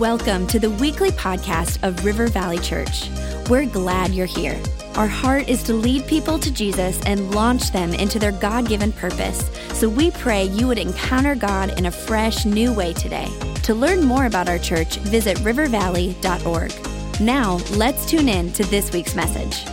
Welcome to the weekly podcast of River Valley Church. We're glad you're here. Our heart is to lead people to Jesus and launch them into their God given purpose. So we pray you would encounter God in a fresh, new way today. To learn more about our church, visit rivervalley.org. Now, let's tune in to this week's message.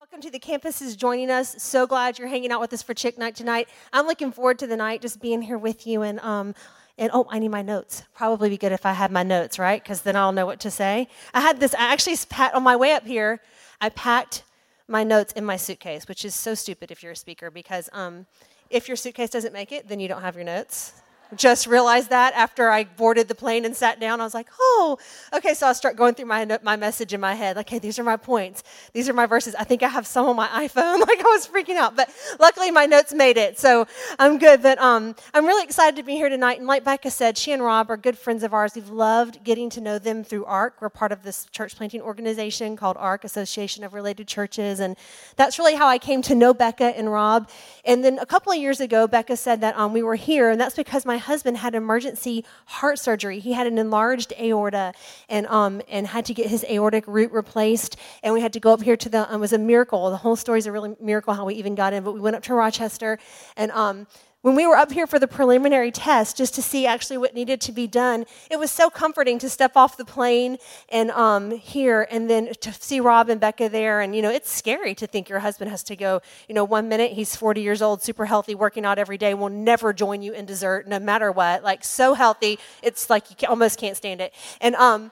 Welcome to the campuses joining us. So glad you're hanging out with us for Chick Night tonight. I'm looking forward to the night, just being here with you and um, and oh, I need my notes. Probably be good if I had my notes, right? Because then I'll know what to say. I had this, I actually packed on my way up here, I packed my notes in my suitcase, which is so stupid if you're a speaker because um, if your suitcase doesn't make it, then you don't have your notes just realized that after I boarded the plane and sat down. I was like, oh, okay. So I start going through my, my message in my head. Like, hey, these are my points. These are my verses. I think I have some on my iPhone. Like, I was freaking out. But luckily, my notes made it. So I'm good. But um, I'm really excited to be here tonight. And like Becca said, she and Rob are good friends of ours. We've loved getting to know them through ARC. We're part of this church planting organization called ARC, Association of Related Churches. And that's really how I came to know Becca and Rob. And then a couple of years ago, Becca said that um, we were here. And that's because my my husband had emergency heart surgery. He had an enlarged aorta and, um, and had to get his aortic root replaced. And we had to go up here to the, um, it was a miracle. The whole story is a really miracle how we even got in. But we went up to Rochester and um, when we were up here for the preliminary test, just to see actually what needed to be done, it was so comforting to step off the plane and um, here, and then to see Rob and Becca there. And you know, it's scary to think your husband has to go. You know, one minute he's 40 years old, super healthy, working out every day, will never join you in dessert, no matter what. Like so healthy, it's like you almost can't stand it. And um,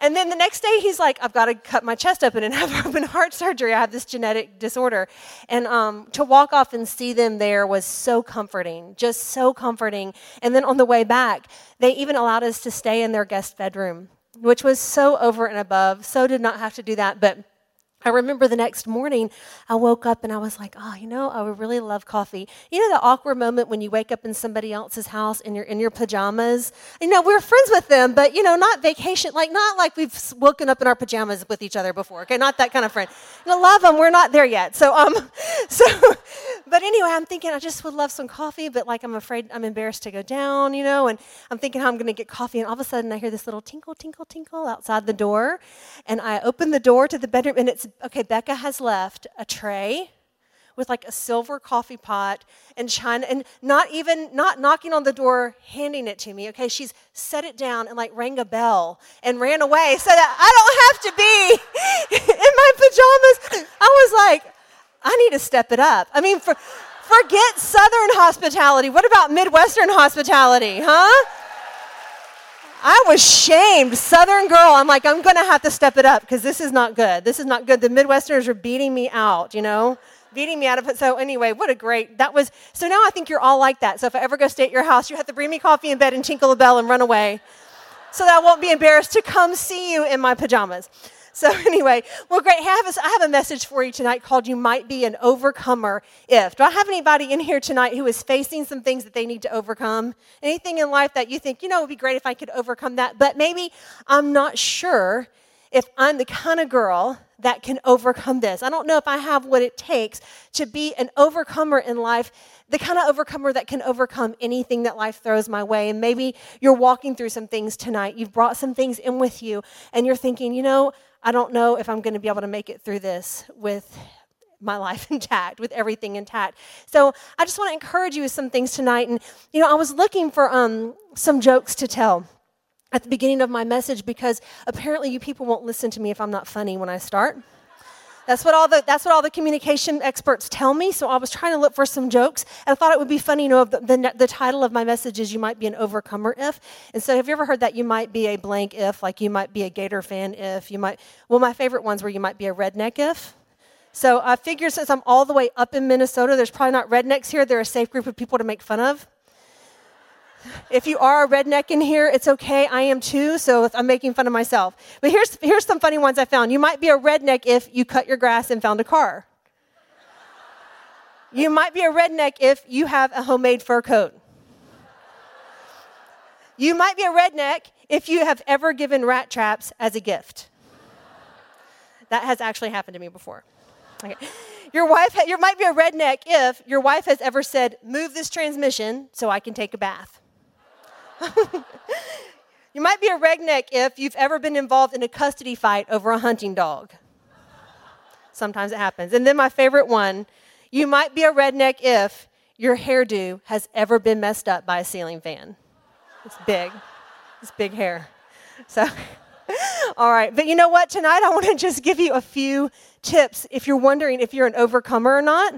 and then the next day, he's like, I've got to cut my chest open and have open heart surgery. I have this genetic disorder. And um, to walk off and see them there was so comforting, just so comforting. And then on the way back, they even allowed us to stay in their guest bedroom, which was so over and above. So did not have to do that. But I remember the next morning, I woke up and I was like, oh, you know, I would really love coffee. You know, the awkward moment when you wake up in somebody else's house and you're in your pajamas? You know, we're friends with them, but, you know, not vacation, like, not like we've woken up in our pajamas with each other before, okay? Not that kind of friend. You know, love them, we're not there yet. So, um, so, but anyway, I'm thinking I just would love some coffee, but like I'm afraid, I'm embarrassed to go down, you know, and I'm thinking how I'm going to get coffee. And all of a sudden I hear this little tinkle, tinkle, tinkle outside the door. And I open the door to the bedroom and it's okay, Becca has left a tray with like a silver coffee pot and china and not even not knocking on the door handing it to me okay she's set it down and like rang a bell and ran away so that i don't have to be in my pajamas i was like i need to step it up i mean for, forget southern hospitality what about midwestern hospitality huh I was shamed. Southern girl. I'm like, I'm going to have to step it up because this is not good. This is not good. The Midwesterners are beating me out, you know? Beating me out of it. So, anyway, what a great, that was, so now I think you're all like that. So, if I ever go stay at your house, you have to bring me coffee in bed and tinkle a bell and run away so that I won't be embarrassed to come see you in my pajamas. So, anyway, well, great. I have, a, I have a message for you tonight called You Might Be an Overcomer If. Do I have anybody in here tonight who is facing some things that they need to overcome? Anything in life that you think, you know, it would be great if I could overcome that, but maybe I'm not sure if I'm the kind of girl that can overcome this. I don't know if I have what it takes to be an overcomer in life, the kind of overcomer that can overcome anything that life throws my way. And maybe you're walking through some things tonight. You've brought some things in with you, and you're thinking, you know, I don't know if I'm going to be able to make it through this with my life intact, with everything intact. So I just want to encourage you with some things tonight. And, you know, I was looking for um, some jokes to tell at the beginning of my message because apparently you people won't listen to me if I'm not funny when I start. That's what all the that's what all the communication experts tell me. So I was trying to look for some jokes, and I thought it would be funny. You know, the, the, the title of my message is "You might be an overcomer if." And so, have you ever heard that you might be a blank if? Like you might be a Gator fan if you might. Well, my favorite ones were you might be a redneck if. So I figure since I'm all the way up in Minnesota, there's probably not rednecks here. They're a safe group of people to make fun of. If you are a redneck in here, it's okay. I am too, so I'm making fun of myself. But here's, here's some funny ones I found. You might be a redneck if you cut your grass and found a car. You might be a redneck if you have a homemade fur coat. You might be a redneck if you have ever given rat traps as a gift. That has actually happened to me before. Okay. Your wife, you might be a redneck if your wife has ever said, "Move this transmission so I can take a bath." You might be a redneck if you've ever been involved in a custody fight over a hunting dog. Sometimes it happens. And then my favorite one you might be a redneck if your hairdo has ever been messed up by a ceiling fan. It's big, it's big hair. So, all right. But you know what? Tonight I want to just give you a few tips if you're wondering if you're an overcomer or not.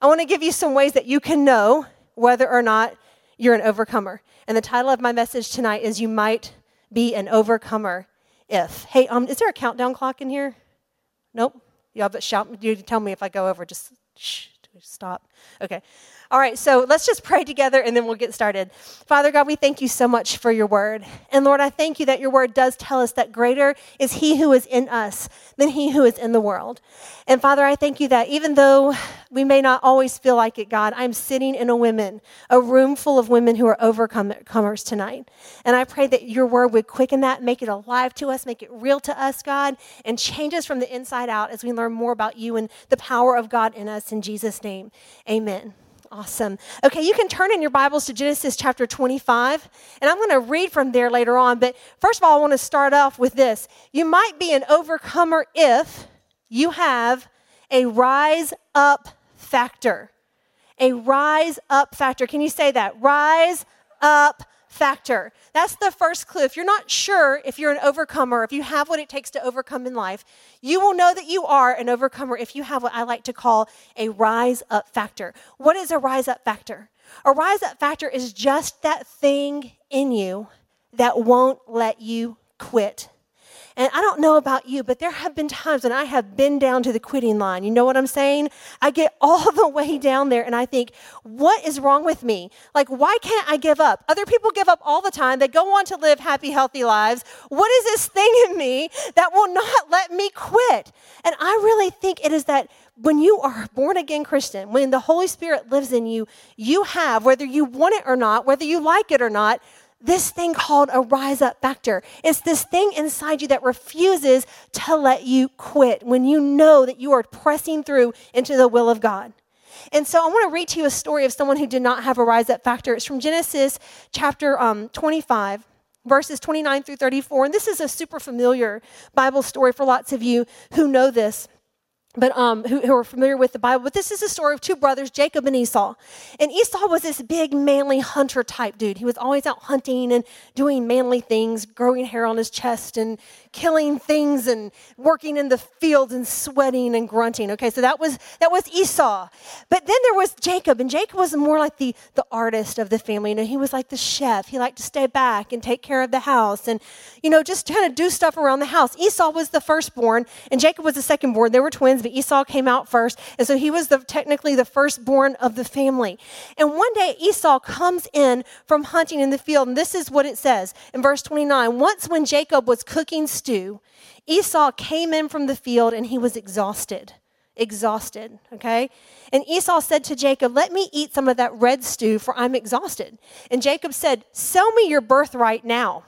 I want to give you some ways that you can know whether or not you're an overcomer. And the title of my message tonight is You Might Be an Overcomer If. Hey, um, is there a countdown clock in here? Nope. Y'all but shout you tell me if I go over, just shh, stop. Okay. All right, so let's just pray together and then we'll get started. Father God, we thank you so much for your word. And Lord, I thank you that your word does tell us that greater is he who is in us than he who is in the world. And Father, I thank you that even though we may not always feel like it, God, I'm sitting in a women, a room full of women who are overcomers tonight. And I pray that your word would quicken that, make it alive to us, make it real to us, God, and change us from the inside out as we learn more about you and the power of God in us. In Jesus' name, amen. Awesome. Okay, you can turn in your Bibles to Genesis chapter 25, and I'm going to read from there later on. But first of all, I want to start off with this. You might be an overcomer if you have a rise up factor. A rise up factor. Can you say that? Rise up factor. That's the first clue. If you're not sure if you're an overcomer, if you have what it takes to overcome in life, you will know that you are an overcomer if you have what I like to call a rise up factor. What is a rise up factor? A rise up factor is just that thing in you that won't let you quit. And I don't know about you, but there have been times when I have been down to the quitting line. You know what I'm saying? I get all the way down there and I think, what is wrong with me? Like, why can't I give up? Other people give up all the time. They go on to live happy, healthy lives. What is this thing in me that will not let me quit? And I really think it is that when you are born again Christian, when the Holy Spirit lives in you, you have, whether you want it or not, whether you like it or not, this thing called a rise up factor. It's this thing inside you that refuses to let you quit when you know that you are pressing through into the will of God. And so I want to read to you a story of someone who did not have a rise up factor. It's from Genesis chapter um, 25 verses 29 through 34. And this is a super familiar Bible story for lots of you who know this but um, who, who, are familiar with the Bible. But this is a story of two brothers, Jacob and Esau. And Esau was this big, manly hunter type dude. He was always out hunting and doing manly things, growing hair on his chest and killing things and working in the fields and sweating and grunting. Okay, so that was that was Esau. But then there was Jacob, and Jacob was more like the the artist of the family. You know, he was like the chef. He liked to stay back and take care of the house, and you know, just kind of do stuff around the house. Esau was the firstborn, and Jacob was the secondborn. They were twins, but Esau came out first, and so he was the technically the firstborn of the family. And one day Esau comes in from hunting in the field, and this is what it says in verse 29. Once when Jacob was cooking stew, Esau came in from the field and he was exhausted. Exhausted, okay? And Esau said to Jacob, Let me eat some of that red stew, for I'm exhausted. And Jacob said, Sell me your birthright now.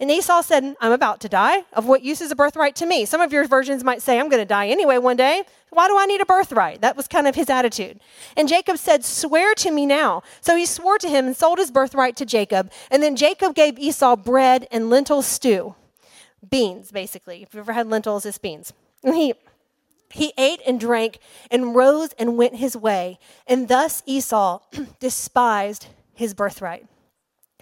And Esau said, I'm about to die. Of what use is a birthright to me? Some of your versions might say, I'm going to die anyway one day. Why do I need a birthright? That was kind of his attitude. And Jacob said, Swear to me now. So he swore to him and sold his birthright to Jacob. And then Jacob gave Esau bread and lentil stew beans, basically. If you've ever had lentils, it's beans. And he, he ate and drank and rose and went his way. And thus Esau despised his birthright.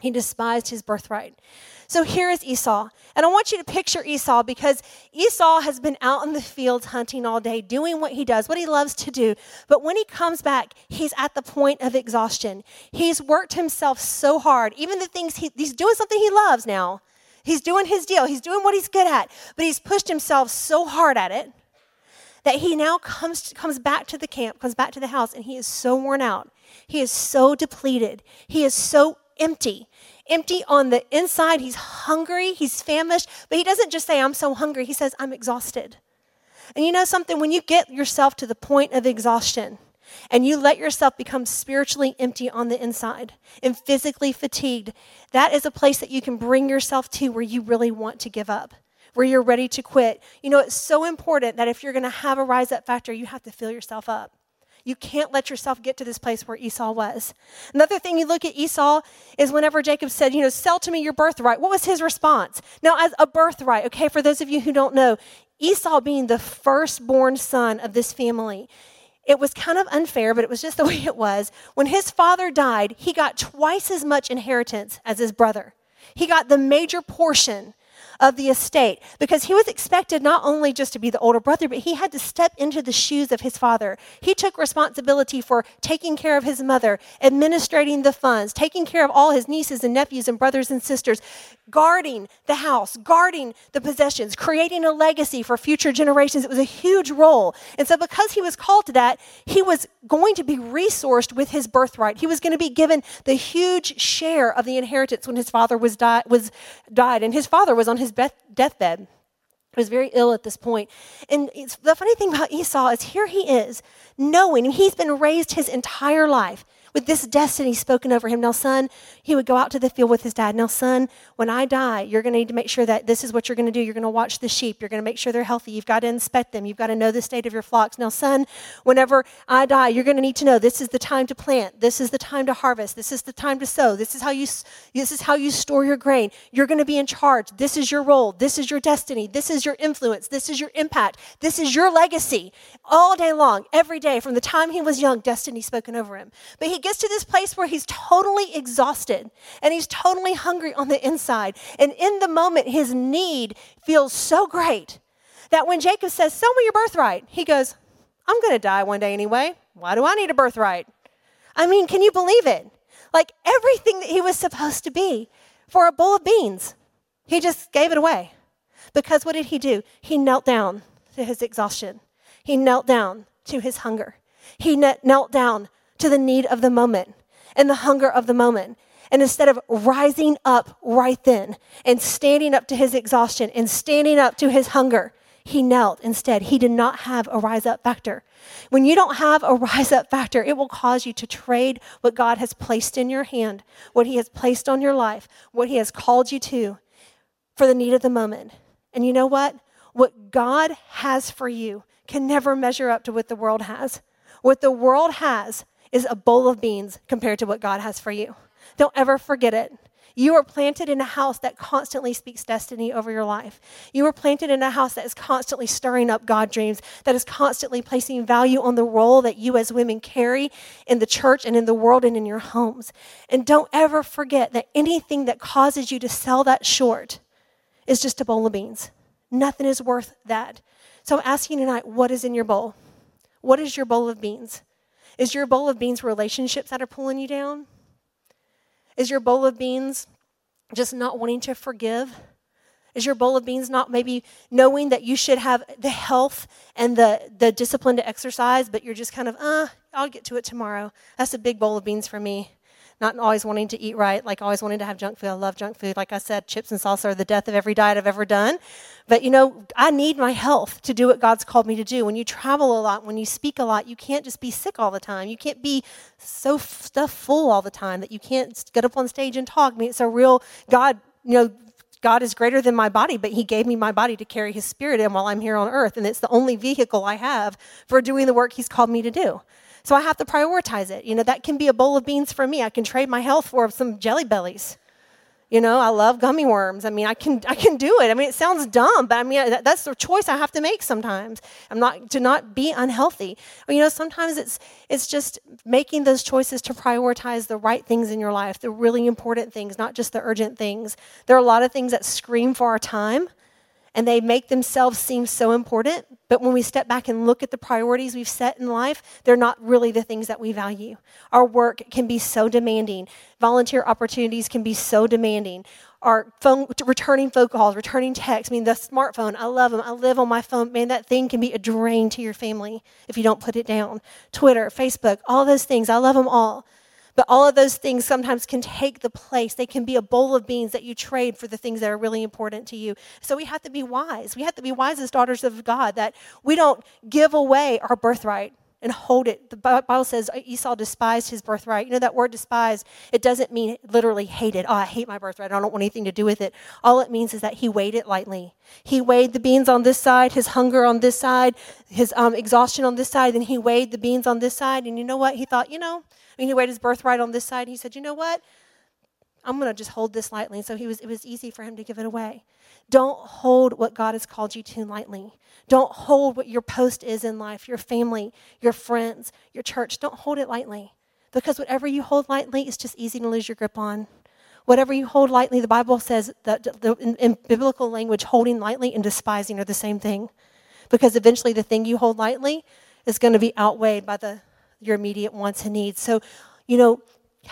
He despised his birthright. So here is Esau. And I want you to picture Esau because Esau has been out in the fields hunting all day, doing what he does, what he loves to do. But when he comes back, he's at the point of exhaustion. He's worked himself so hard, even the things he, he's doing something he loves now. He's doing his deal, he's doing what he's good at, but he's pushed himself so hard at it that he now comes, comes back to the camp, comes back to the house, and he is so worn out. He is so depleted. He is so empty. Empty on the inside. He's hungry, he's famished, but he doesn't just say, I'm so hungry. He says, I'm exhausted. And you know something? When you get yourself to the point of exhaustion, and you let yourself become spiritually empty on the inside and physically fatigued, that is a place that you can bring yourself to where you really want to give up, where you're ready to quit. You know, it's so important that if you're going to have a rise up factor, you have to fill yourself up. You can't let yourself get to this place where Esau was. Another thing you look at Esau is whenever Jacob said, you know, sell to me your birthright, what was his response? Now, as a birthright, okay, for those of you who don't know, Esau being the firstborn son of this family, it was kind of unfair, but it was just the way it was. When his father died, he got twice as much inheritance as his brother. He got the major portion of the estate because he was expected not only just to be the older brother, but he had to step into the shoes of his father. He took responsibility for taking care of his mother, administrating the funds, taking care of all his nieces and nephews and brothers and sisters, guarding the house, guarding the possessions, creating a legacy for future generations. It was a huge role. And so, because he was called to that, he was going to be resourced with his birthright. He was going to be given the huge share of the inheritance when his father was, di- was died. And his father was on his deathbed. He was very ill at this point. And the funny thing about Esau is here he is, knowing he's been raised his entire life with this destiny spoken over him. Now, son, he would go out to the field with his dad. Now, son, when I die, you're going to need to make sure that this is what you're going to do. You're going to watch the sheep. You're going to make sure they're healthy. You've got to inspect them. You've got to know the state of your flocks. Now, son, whenever I die, you're going to need to know this is the time to plant. This is the time to harvest. This is the time to sow. This is how you, this is how you store your grain. You're going to be in charge. This is your role. This is your destiny. This is your influence. This is your impact. This is your legacy. All day long, every day, from the time he was young, destiny spoken over him. But he gets to this place where he's totally exhausted and he's totally hungry on the inside. And in the moment, his need feels so great that when Jacob says, Sell me your birthright, he goes, I'm going to die one day anyway. Why do I need a birthright? I mean, can you believe it? Like everything that he was supposed to be for a bowl of beans, he just gave it away. Because what did he do? He knelt down to his exhaustion, he knelt down to his hunger, he knelt down to the need of the moment and the hunger of the moment. And instead of rising up right then and standing up to his exhaustion and standing up to his hunger, he knelt instead. He did not have a rise up factor. When you don't have a rise up factor, it will cause you to trade what God has placed in your hand, what he has placed on your life, what he has called you to for the need of the moment. And you know what? What God has for you can never measure up to what the world has. What the world has is a bowl of beans compared to what God has for you. Don't ever forget it. You are planted in a house that constantly speaks destiny over your life. You are planted in a house that is constantly stirring up God dreams, that is constantly placing value on the role that you as women carry in the church and in the world and in your homes. And don't ever forget that anything that causes you to sell that short is just a bowl of beans. Nothing is worth that. So I'm asking tonight, what is in your bowl? What is your bowl of beans? Is your bowl of beans relationships that are pulling you down? Is your bowl of beans just not wanting to forgive? Is your bowl of beans not maybe knowing that you should have the health and the, the discipline to exercise, but you're just kind of, uh, I'll get to it tomorrow? That's a big bowl of beans for me not always wanting to eat right, like always wanting to have junk food. I love junk food. Like I said, chips and salsa are the death of every diet I've ever done. But you know, I need my health to do what God's called me to do. When you travel a lot, when you speak a lot, you can't just be sick all the time. You can't be so stuff full all the time that you can't get up on stage and talk. I mean, it's a real God, you know, God is greater than my body, but He gave me my body to carry His Spirit in while I'm here on earth. And it's the only vehicle I have for doing the work He's called me to do. So I have to prioritize it. You know, that can be a bowl of beans for me. I can trade my health for some jelly bellies. You know, I love gummy worms. I mean, I can I can do it. I mean, it sounds dumb, but I mean that, that's the choice I have to make sometimes. I'm not to not be unhealthy. Or, you know, sometimes it's it's just making those choices to prioritize the right things in your life, the really important things, not just the urgent things. There are a lot of things that scream for our time, and they make themselves seem so important. But when we step back and look at the priorities we've set in life, they're not really the things that we value. Our work can be so demanding, volunteer opportunities can be so demanding. Our phone, returning phone calls, returning texts. I mean, the smartphone, I love them. I live on my phone. Man, that thing can be a drain to your family if you don't put it down. Twitter, Facebook, all those things, I love them all. But all of those things sometimes can take the place. They can be a bowl of beans that you trade for the things that are really important to you. So we have to be wise. We have to be wise as daughters of God that we don't give away our birthright. And hold it. The Bible says Esau despised his birthright. You know that word despised, it doesn't mean literally hated. Oh, I hate my birthright. I don't want anything to do with it. All it means is that he weighed it lightly. He weighed the beans on this side, his hunger on this side, his um, exhaustion on this side, and he weighed the beans on this side. And you know what? He thought, you know, I mean, he weighed his birthright on this side. and he said, you know what? I'm going to just hold this lightly. And so he was, it was easy for him to give it away. Don't hold what God has called you to lightly. Don't hold what your post is in life, your family, your friends, your church. Don't hold it lightly. Because whatever you hold lightly, it's just easy to lose your grip on. Whatever you hold lightly, the Bible says that in, in biblical language, holding lightly and despising are the same thing. Because eventually the thing you hold lightly is going to be outweighed by the, your immediate wants and needs. So, you know,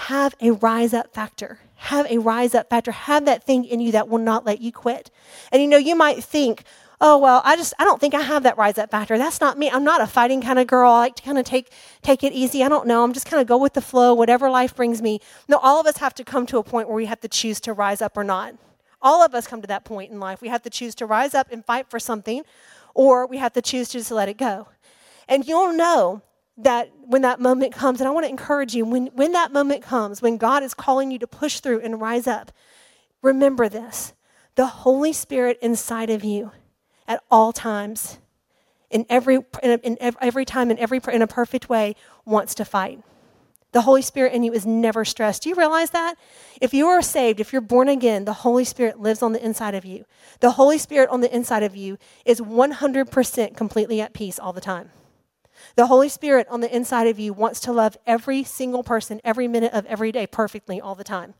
have a rise up factor. Have a rise up factor. Have that thing in you that will not let you quit. And you know, you might think, oh well i just i don't think i have that rise up factor. That's not me. I'm not a fighting kind of girl. I like to kind of take take it easy. I don't know. I'm just kind of go with the flow. Whatever life brings me. No all of us have to come to a point where we have to choose to rise up or not. All of us come to that point in life. We have to choose to rise up and fight for something or we have to choose to just let it go. And you'll know that when that moment comes, and I want to encourage you, when, when that moment comes, when God is calling you to push through and rise up, remember this the Holy Spirit inside of you at all times, in every, in, every time, in, every, in a perfect way, wants to fight. The Holy Spirit in you is never stressed. Do you realize that? If you are saved, if you're born again, the Holy Spirit lives on the inside of you. The Holy Spirit on the inside of you is 100% completely at peace all the time. The Holy Spirit on the inside of you wants to love every single person every minute of every day perfectly all the time.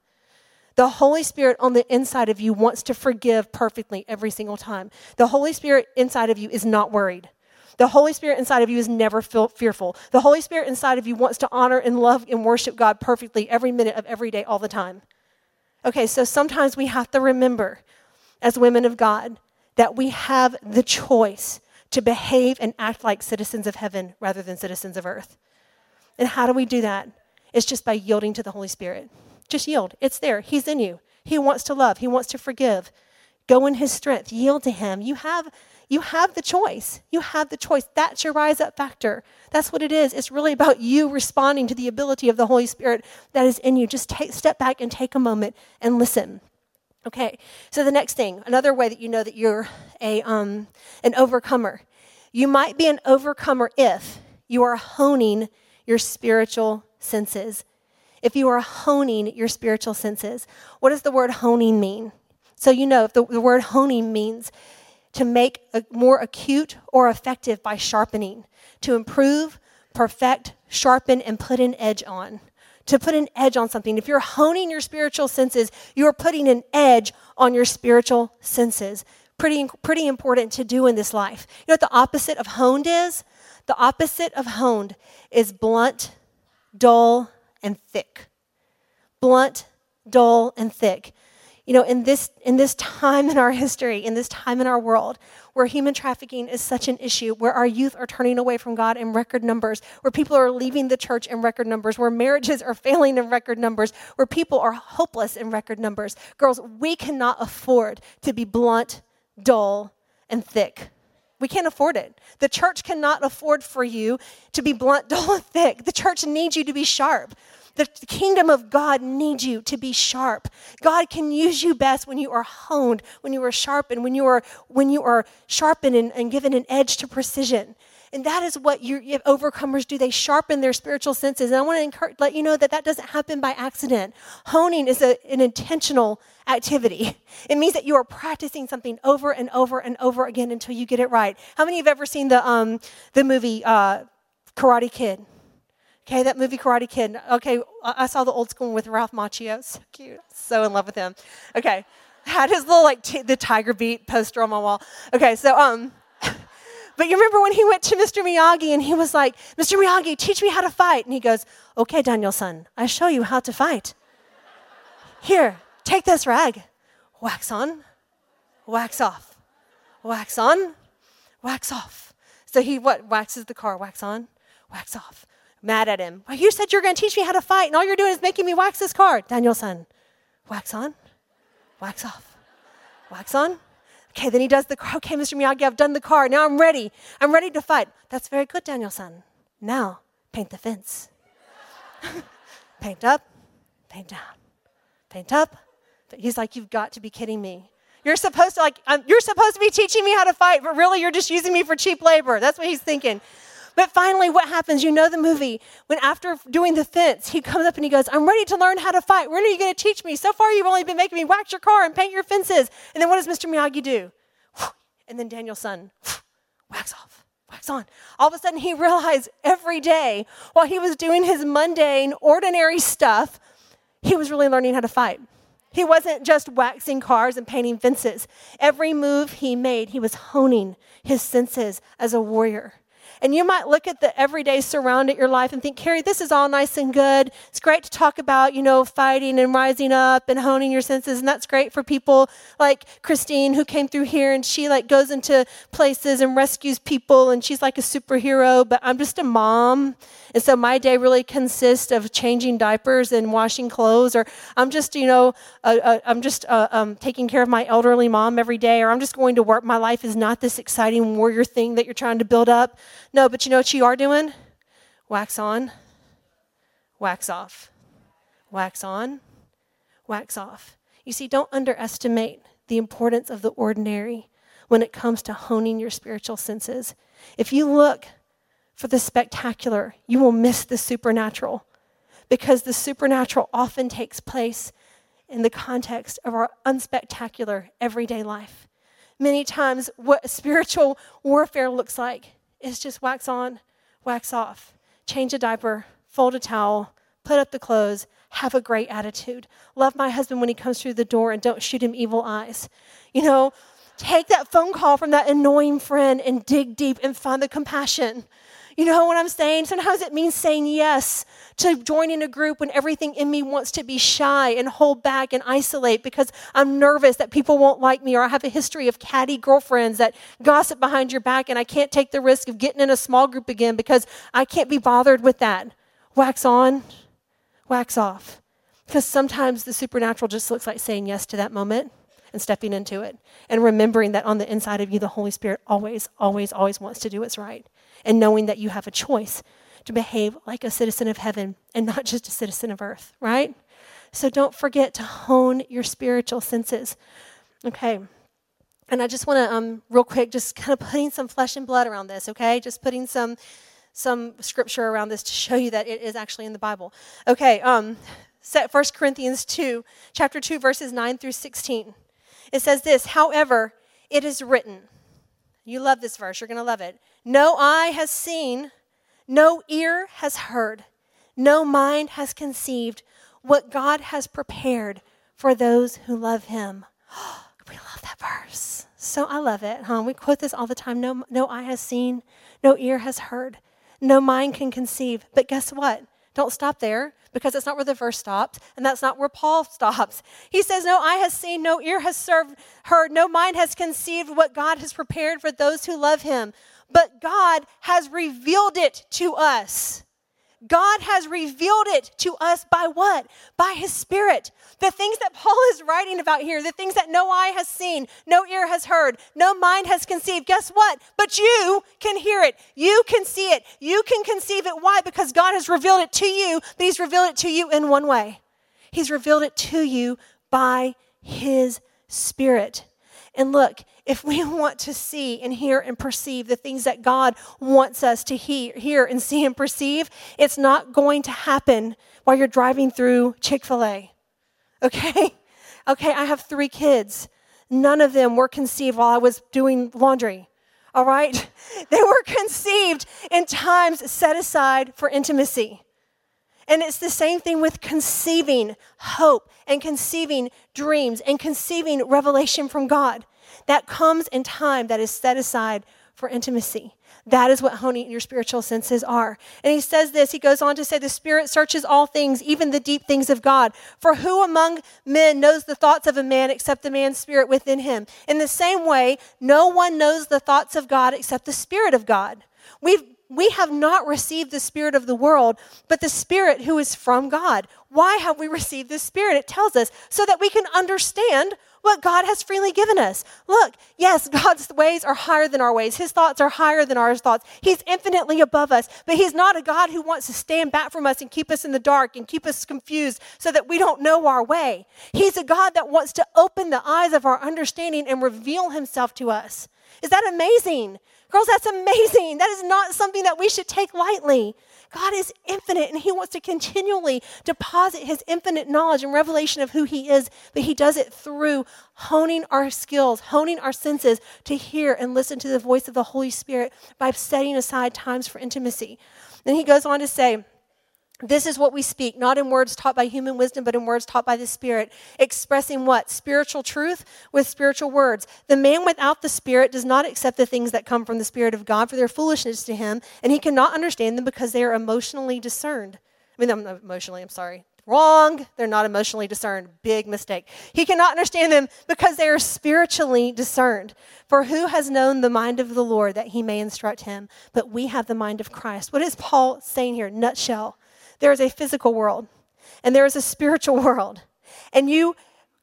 The Holy Spirit on the inside of you wants to forgive perfectly every single time. The Holy Spirit inside of you is not worried. The Holy Spirit inside of you is never fearful. The Holy Spirit inside of you wants to honor and love and worship God perfectly every minute of every day, all the time. Okay, so sometimes we have to remember, as women of God, that we have the choice to behave and act like citizens of heaven rather than citizens of earth. And how do we do that? It's just by yielding to the Holy Spirit. Just yield. It's there. He's in you. He wants to love. He wants to forgive. Go in his strength. Yield to him. You have you have the choice. You have the choice. That's your rise up factor. That's what it is. It's really about you responding to the ability of the Holy Spirit that is in you. Just take step back and take a moment and listen. Okay, so the next thing, another way that you know that you're a, um, an overcomer. You might be an overcomer if you are honing your spiritual senses. If you are honing your spiritual senses. What does the word honing mean? So, you know, if the, the word honing means to make a more acute or effective by sharpening, to improve, perfect, sharpen, and put an edge on to put an edge on something. If you're honing your spiritual senses, you are putting an edge on your spiritual senses. Pretty, pretty important to do in this life. You know what the opposite of honed is? The opposite of honed is blunt, dull, and thick. Blunt, dull, and thick you know, in this, in this time in our history, in this time in our world, where human trafficking is such an issue, where our youth are turning away from God in record numbers, where people are leaving the church in record numbers, where marriages are failing in record numbers, where people are hopeless in record numbers. Girls, we cannot afford to be blunt, dull, and thick. We can't afford it. The church cannot afford for you to be blunt, dull, and thick. The church needs you to be sharp. The kingdom of God needs you to be sharp. God can use you best when you are honed, when you are sharpened, when you are when you are sharpened and, and given an edge to precision. And that is what your overcomers do. They sharpen their spiritual senses. And I want to encourage, let you know that that doesn't happen by accident. Honing is a, an intentional activity. It means that you are practicing something over and over and over again until you get it right. How many of have ever seen the, um, the movie uh, Karate Kid? Okay, that movie Karate Kid. Okay, I saw the old school with Ralph Macchio. So cute. So in love with him. Okay, had his little like t- the tiger beat poster on my wall. Okay, so um, but you remember when he went to Mr. Miyagi and he was like, Mr. Miyagi, teach me how to fight. And he goes, Okay, Daniel-san, I show you how to fight. Here, take this rag. Wax on, wax off, wax on, wax off. So he what waxes the car, wax on, wax off mad at him. Well, you said you're going to teach me how to fight, and all you're doing is making me wax this car. Daniel-san, wax on, wax off, wax on. Okay, then he does the car. Okay, Mr. Miyagi, I've done the car. Now I'm ready. I'm ready to fight. That's very good, Daniel-san. Now, paint the fence. paint up, paint down, paint up. He's like, You've got to be kidding me. You're supposed to like um, you're supposed to be teaching me how to fight, but really you're just using me for cheap labor. That's what he's thinking. But finally, what happens? You know the movie. When after doing the fence, he comes up and he goes, I'm ready to learn how to fight. When are you going to teach me? So far, you've only been making me wax your car and paint your fences. And then what does Mr. Miyagi do? And then Daniel-san, wax off, wax on. All of a sudden, he realized every day while he was doing his mundane, ordinary stuff, he was really learning how to fight. He wasn't just waxing cars and painting fences. Every move he made, he was honing his senses as a warrior. And you might look at the everyday surround at your life and think, Kerri, this is all nice and good. It's great to talk about, you know, fighting and rising up and honing your senses. And that's great for people like Christine who came through here and she like goes into places and rescues people and she's like a superhero, but I'm just a mom. And so my day really consists of changing diapers and washing clothes, or I'm just, you know, uh, uh, I'm just uh, um, taking care of my elderly mom every day, or I'm just going to work. My life is not this exciting warrior thing that you're trying to build up. No, but you know what you are doing? Wax on, wax off, wax on, wax off. You see, don't underestimate the importance of the ordinary when it comes to honing your spiritual senses. If you look for the spectacular, you will miss the supernatural because the supernatural often takes place in the context of our unspectacular everyday life. Many times, what spiritual warfare looks like is just wax on, wax off, change a diaper, fold a towel, put up the clothes, have a great attitude. Love my husband when he comes through the door and don't shoot him evil eyes. You know, take that phone call from that annoying friend and dig deep and find the compassion. You know what I'm saying? Sometimes it means saying yes to joining a group when everything in me wants to be shy and hold back and isolate because I'm nervous that people won't like me or I have a history of catty girlfriends that gossip behind your back and I can't take the risk of getting in a small group again because I can't be bothered with that. Wax on, wax off. Because sometimes the supernatural just looks like saying yes to that moment and stepping into it and remembering that on the inside of you, the Holy Spirit always, always, always wants to do what's right and knowing that you have a choice to behave like a citizen of heaven and not just a citizen of earth, right? So don't forget to hone your spiritual senses. Okay. And I just want to, um, real quick, just kind of putting some flesh and blood around this, okay? Just putting some some scripture around this to show you that it is actually in the Bible. Okay, um, set 1 Corinthians 2, chapter 2, verses 9 through 16. It says this, however, it is written. You love this verse, you're going to love it. No eye has seen, no ear has heard, no mind has conceived what God has prepared for those who love him. we love that verse. So I love it. Huh? We quote this all the time. No, no eye has seen, no ear has heard, no mind can conceive. But guess what? Don't stop there because that's not where the verse stops, and that's not where Paul stops. He says, No eye has seen, no ear has served, heard, no mind has conceived what God has prepared for those who love him but God has revealed it to us. God has revealed it to us by what? By His Spirit. The things that Paul is writing about here, the things that no eye has seen, no ear has heard, no mind has conceived. Guess what? But you can hear it. You can see it. You can conceive it. Why? Because God has revealed it to you, but He's revealed it to you in one way. He's revealed it to you by His Spirit. And look, if we want to see and hear and perceive the things that God wants us to hear, hear and see and perceive, it's not going to happen while you're driving through Chick fil A. Okay? Okay, I have three kids. None of them were conceived while I was doing laundry. All right? They were conceived in times set aside for intimacy. And it's the same thing with conceiving hope and conceiving dreams and conceiving revelation from God. That comes in time that is set aside for intimacy. That is what honing your spiritual senses are. And he says this, he goes on to say, The Spirit searches all things, even the deep things of God. For who among men knows the thoughts of a man except the man's spirit within him? In the same way, no one knows the thoughts of God except the Spirit of God. We've we have not received the Spirit of the world, but the Spirit who is from God. Why have we received the Spirit? It tells us so that we can understand what God has freely given us. Look, yes, God's ways are higher than our ways. His thoughts are higher than our thoughts. He's infinitely above us, but He's not a God who wants to stand back from us and keep us in the dark and keep us confused so that we don't know our way. He's a God that wants to open the eyes of our understanding and reveal Himself to us. Is that amazing? Girls, that's amazing. That is not something that we should take lightly. God is infinite and He wants to continually deposit His infinite knowledge and revelation of who He is, but He does it through honing our skills, honing our senses to hear and listen to the voice of the Holy Spirit by setting aside times for intimacy. Then He goes on to say, this is what we speak, not in words taught by human wisdom, but in words taught by the Spirit, expressing what? Spiritual truth with spiritual words. The man without the Spirit does not accept the things that come from the Spirit of God, for their foolishness to him, and he cannot understand them because they are emotionally discerned. I mean, I'm emotionally, I'm sorry. Wrong. They're not emotionally discerned. Big mistake. He cannot understand them because they are spiritually discerned. For who has known the mind of the Lord that he may instruct him? But we have the mind of Christ. What is Paul saying here? Nutshell there is a physical world and there is a spiritual world. And you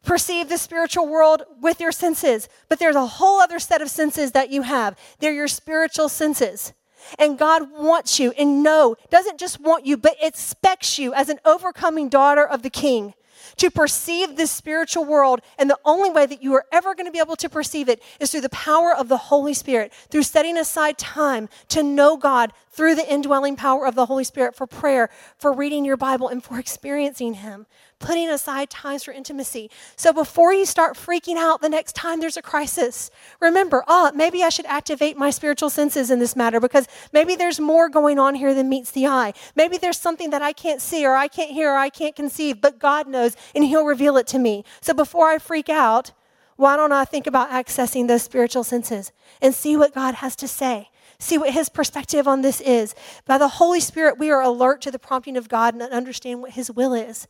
perceive the spiritual world with your senses, but there's a whole other set of senses that you have. They're your spiritual senses. And God wants you and no, doesn't just want you, but expects you as an overcoming daughter of the king to perceive this spiritual world. And the only way that you are ever going to be able to perceive it is through the power of the Holy Spirit, through setting aside time to know God through the indwelling power of the Holy Spirit for prayer, for reading your Bible, and for experiencing Him putting aside times for intimacy. So before you start freaking out the next time there's a crisis, remember, oh, maybe I should activate my spiritual senses in this matter because maybe there's more going on here than meets the eye. Maybe there's something that I can't see or I can't hear or I can't conceive, but God knows and He'll reveal it to me. So before I freak out, why don't I think about accessing those spiritual senses and see what God has to say? See what his perspective on this is. By the Holy Spirit, we are alert to the prompting of God and understand what his will is.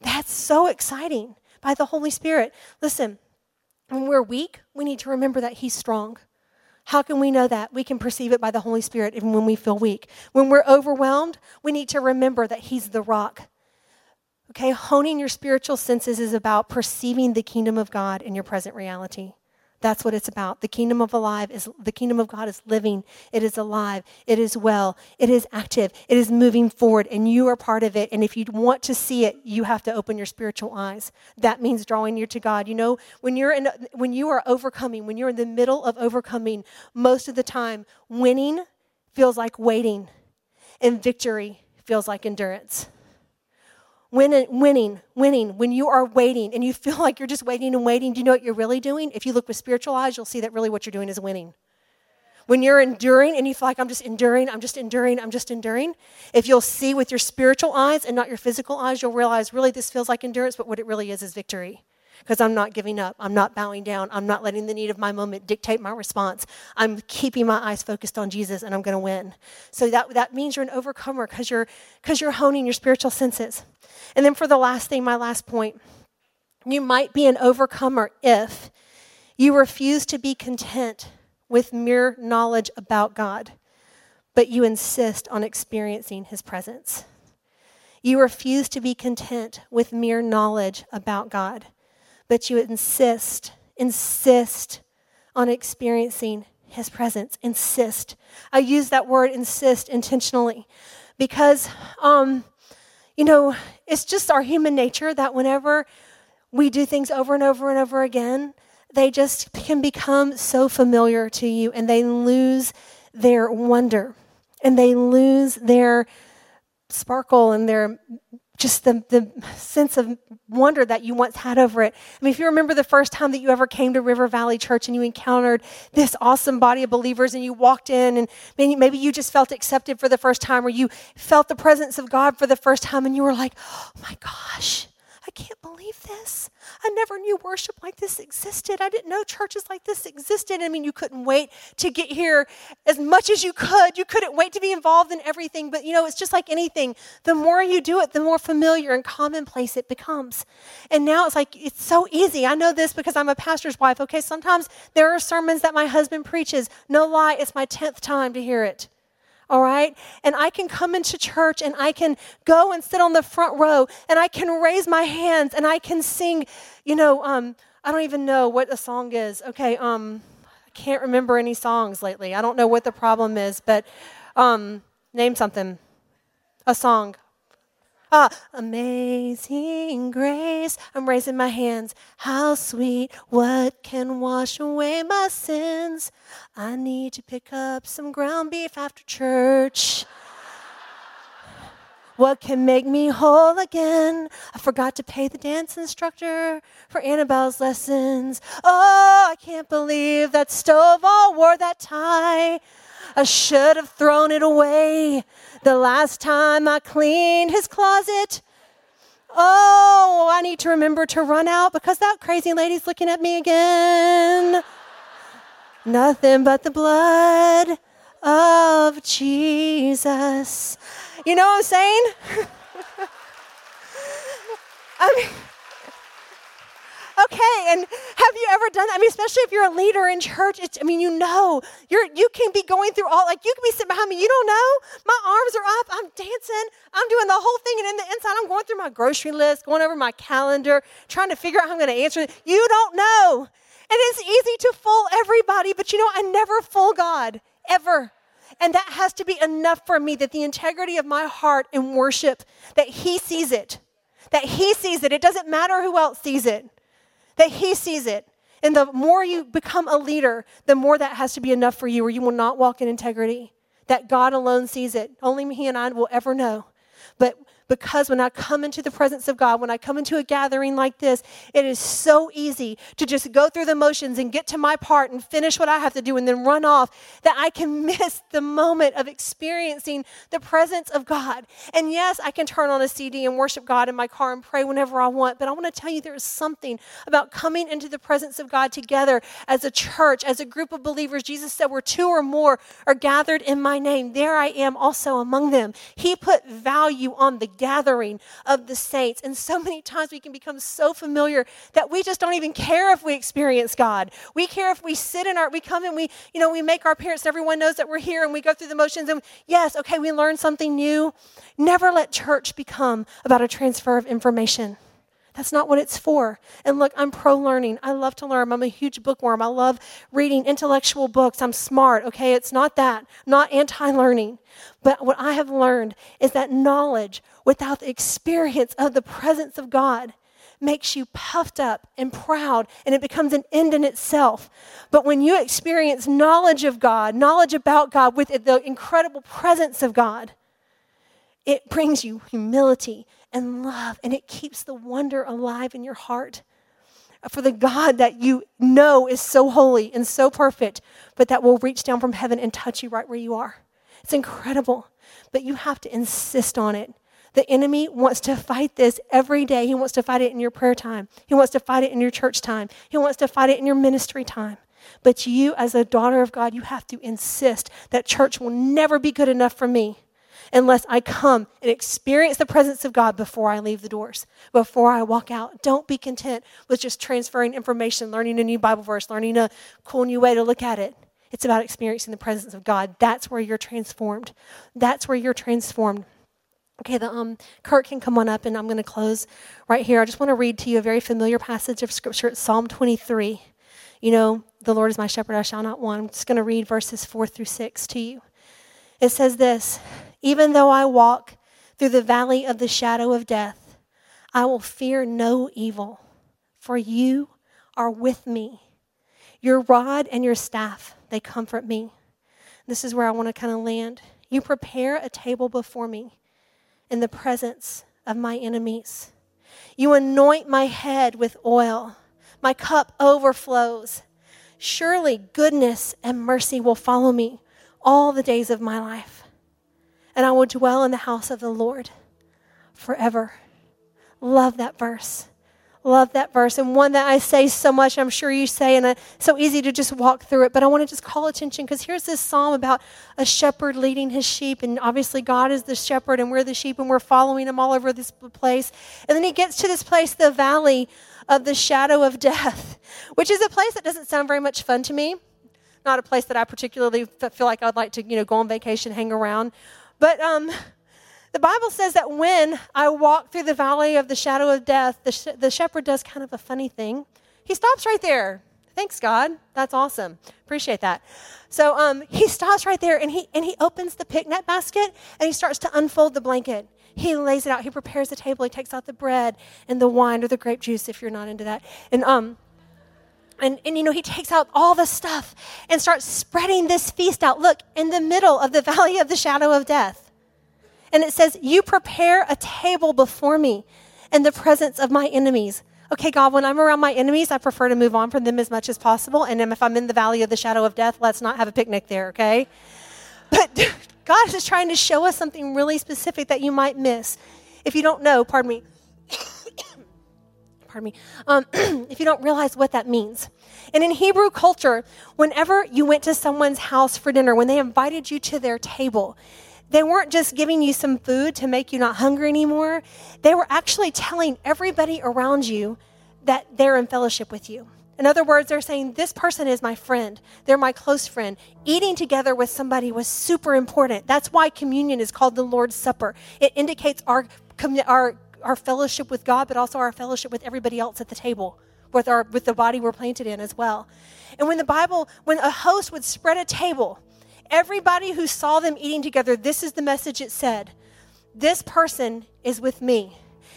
That's so exciting by the Holy Spirit. Listen, when we're weak, we need to remember that He's strong. How can we know that? We can perceive it by the Holy Spirit even when we feel weak. When we're overwhelmed, we need to remember that He's the rock. Okay, honing your spiritual senses is about perceiving the kingdom of God in your present reality. That's what it's about. The kingdom of alive is the kingdom of God is living. It is alive. It is well. It is active. It is moving forward and you are part of it. And if you want to see it, you have to open your spiritual eyes. That means drawing near to God. You know, when you're in when you are overcoming, when you're in the middle of overcoming, most of the time winning feels like waiting and victory feels like endurance winning, winning, winning, when you are waiting and you feel like you're just waiting and waiting, do you know what you're really doing? If you look with spiritual eyes, you'll see that really what you're doing is winning. When you're enduring and you feel like I'm just enduring, I'm just enduring, I'm just enduring, if you'll see with your spiritual eyes and not your physical eyes, you'll realize really this feels like endurance, but what it really is is victory because I'm not giving up. I'm not bowing down. I'm not letting the need of my moment dictate my response. I'm keeping my eyes focused on Jesus and I'm going to win. So that, that means you're an overcomer because you're, cause you're honing your spiritual senses. And then for the last thing, my last point, you might be an overcomer if you refuse to be content with mere knowledge about God, but you insist on experiencing his presence. You refuse to be content with mere knowledge about God, but you insist, insist on experiencing his presence. Insist. I use that word insist intentionally because, um, you know, it's just our human nature that whenever we do things over and over and over again, they just can become so familiar to you and they lose their wonder and they lose their sparkle and their just the, the sense of wonder that you once had over it. I mean, if you remember the first time that you ever came to River Valley Church and you encountered this awesome body of believers and you walked in and maybe you just felt accepted for the first time or you felt the presence of God for the first time and you were like, oh my gosh, can't believe this. I never knew worship like this existed. I didn't know churches like this existed. I mean, you couldn't wait to get here as much as you could. You couldn't wait to be involved in everything. But you know, it's just like anything. The more you do it, the more familiar and commonplace it becomes. And now it's like, it's so easy. I know this because I'm a pastor's wife. Okay, sometimes there are sermons that my husband preaches. No lie, it's my 10th time to hear it. All right? And I can come into church and I can go and sit on the front row and I can raise my hands and I can sing, you know, um, I don't even know what a song is. Okay, um, I can't remember any songs lately. I don't know what the problem is, but um, name something. A song. Ah, amazing grace. I'm raising my hands. How sweet, what can wash away my sins? I need to pick up some ground beef after church. What can make me whole again? I forgot to pay the dance instructor for Annabelle's lessons. Oh, I can't believe that Stovall wore that tie. I should have thrown it away the last time I cleaned his closet. Oh, I need to remember to run out because that crazy lady's looking at me again. Nothing but the blood of Jesus. You know what I'm saying? I mean, Okay, and have you ever done that? I mean, especially if you're a leader in church, it's I mean, you know, you're you can be going through all like you can be sitting behind me, you don't know. My arms are up, I'm dancing, I'm doing the whole thing, and in the inside, I'm going through my grocery list, going over my calendar, trying to figure out how I'm gonna answer it. You don't know. And it's easy to fool everybody, but you know, I never fool God, ever. And that has to be enough for me that the integrity of my heart in worship, that He sees it. That He sees it. It doesn't matter who else sees it that He sees it. And the more you become a leader, the more that has to be enough for you, or you will not walk in integrity. That God alone sees it. Only He and I will ever know. But because when I come into the presence of God, when I come into a gathering like this, it is so easy to just go through the motions and get to my part and finish what I have to do and then run off that I can miss the moment of experiencing the presence of God. And yes, I can turn on a CD and worship God in my car and pray whenever I want, but I want to tell you there is something about coming into the presence of God together as a church, as a group of believers. Jesus said, Where two or more are gathered in my name, there I am also among them. He put value on the gathering of the saints. And so many times we can become so familiar that we just don't even care if we experience God. We care if we sit in our, we come and we, you know, we make our parents, everyone knows that we're here and we go through the motions and yes, okay, we learn something new. Never let church become about a transfer of information. That's not what it's for. And look, I'm pro learning. I love to learn. I'm a huge bookworm. I love reading intellectual books. I'm smart, okay? It's not that. Not anti learning. But what I have learned is that knowledge without the experience of the presence of God makes you puffed up and proud, and it becomes an end in itself. But when you experience knowledge of God, knowledge about God with the incredible presence of God, it brings you humility and love, and it keeps the wonder alive in your heart for the God that you know is so holy and so perfect, but that will reach down from heaven and touch you right where you are. It's incredible, but you have to insist on it. The enemy wants to fight this every day. He wants to fight it in your prayer time. He wants to fight it in your church time. He wants to fight it in your ministry time. But you, as a daughter of God, you have to insist that church will never be good enough for me unless I come and experience the presence of God before I leave the doors, before I walk out. Don't be content with just transferring information, learning a new Bible verse, learning a cool new way to look at it. It's about experiencing the presence of God. That's where you're transformed. That's where you're transformed. Okay, the um, Kurt can come on up, and I'm going to close right here. I just want to read to you a very familiar passage of Scripture. It's Psalm 23. You know, the Lord is my shepherd, I shall not want. I'm just going to read verses 4 through 6 to you. It says this even though I walk through the valley of the shadow of death, I will fear no evil, for you are with me. Your rod and your staff, they comfort me. This is where I want to kind of land. You prepare a table before me in the presence of my enemies. You anoint my head with oil. My cup overflows. Surely goodness and mercy will follow me all the days of my life and I will dwell in the house of the Lord forever. Love that verse. Love that verse. And one that I say so much, I'm sure you say, and it's so easy to just walk through it. But I want to just call attention because here's this psalm about a shepherd leading his sheep. And obviously, God is the shepherd, and we're the sheep, and we're following him all over this place. And then he gets to this place, the valley of the shadow of death, which is a place that doesn't sound very much fun to me. not a place that I particularly feel like I'd like to, you know, go on vacation, hang around. But um, the Bible says that when I walk through the valley of the shadow of death, the, sh- the shepherd does kind of a funny thing. He stops right there. Thanks, God. That's awesome. Appreciate that. So um, he stops right there and he, and he opens the picnic basket and he starts to unfold the blanket. He lays it out. He prepares the table. He takes out the bread and the wine or the grape juice if you're not into that. And um, and, and you know he takes out all the stuff and starts spreading this feast out. Look in the middle of the valley of the shadow of death. And it says you prepare a table before me in the presence of my enemies. Okay god when i'm around my enemies i prefer to move on from them as much as possible. And if i'm in the valley of the shadow of death let's not have a picnic there okay? But God is trying to show us something really specific that you might miss. If you don't know, pardon me, pardon me, um, if you don't realize what that means. And in Hebrew culture, whenever you went to someone's house for dinner, when they invited you to their table, they weren't just giving you some food to make you not hungry anymore. They were actually telling everybody around you that they're in fellowship with you. In other words, they're saying, This person is my friend. They're my close friend. Eating together with somebody was super important. That's why communion is called the Lord's Supper. It indicates our, our, our fellowship with God, but also our fellowship with everybody else at the table, with, our, with the body we're planted in as well. And when the Bible, when a host would spread a table, everybody who saw them eating together, this is the message it said This person is with me.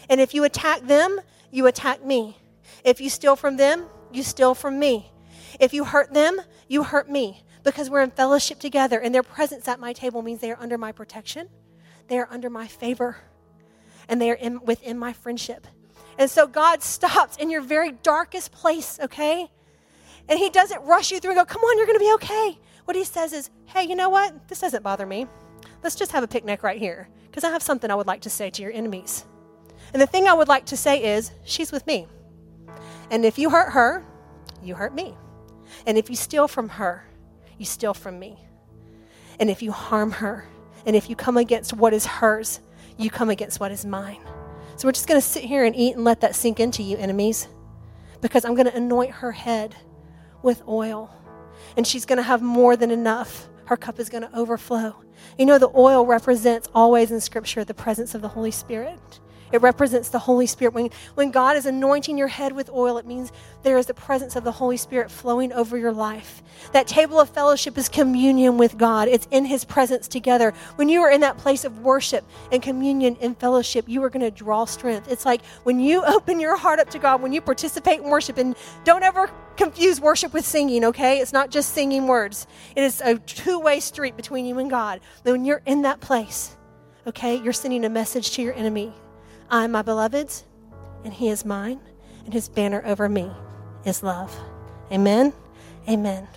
And if you attack them, you attack me. If you steal from them, you steal from me. If you hurt them, you hurt me because we're in fellowship together and their presence at my table means they are under my protection, they are under my favor, and they are in, within my friendship. And so God stops in your very darkest place, okay? And He doesn't rush you through and go, come on, you're going to be okay. What He says is, hey, you know what? This doesn't bother me. Let's just have a picnic right here because I have something I would like to say to your enemies. And the thing I would like to say is, she's with me. And if you hurt her, you hurt me. And if you steal from her, you steal from me. And if you harm her, and if you come against what is hers, you come against what is mine. So we're just going to sit here and eat and let that sink into you, enemies, because I'm going to anoint her head with oil. And she's going to have more than enough. Her cup is going to overflow. You know, the oil represents always in Scripture the presence of the Holy Spirit. It represents the Holy Spirit. When, when God is anointing your head with oil, it means there is the presence of the Holy Spirit flowing over your life. That table of fellowship is communion with God, it's in His presence together. When you are in that place of worship and communion and fellowship, you are going to draw strength. It's like when you open your heart up to God, when you participate in worship, and don't ever confuse worship with singing, okay? It's not just singing words, it is a two way street between you and God. When you're in that place, okay, you're sending a message to your enemy I am my beloved's, and he is mine, and his banner over me is love. Amen. Amen.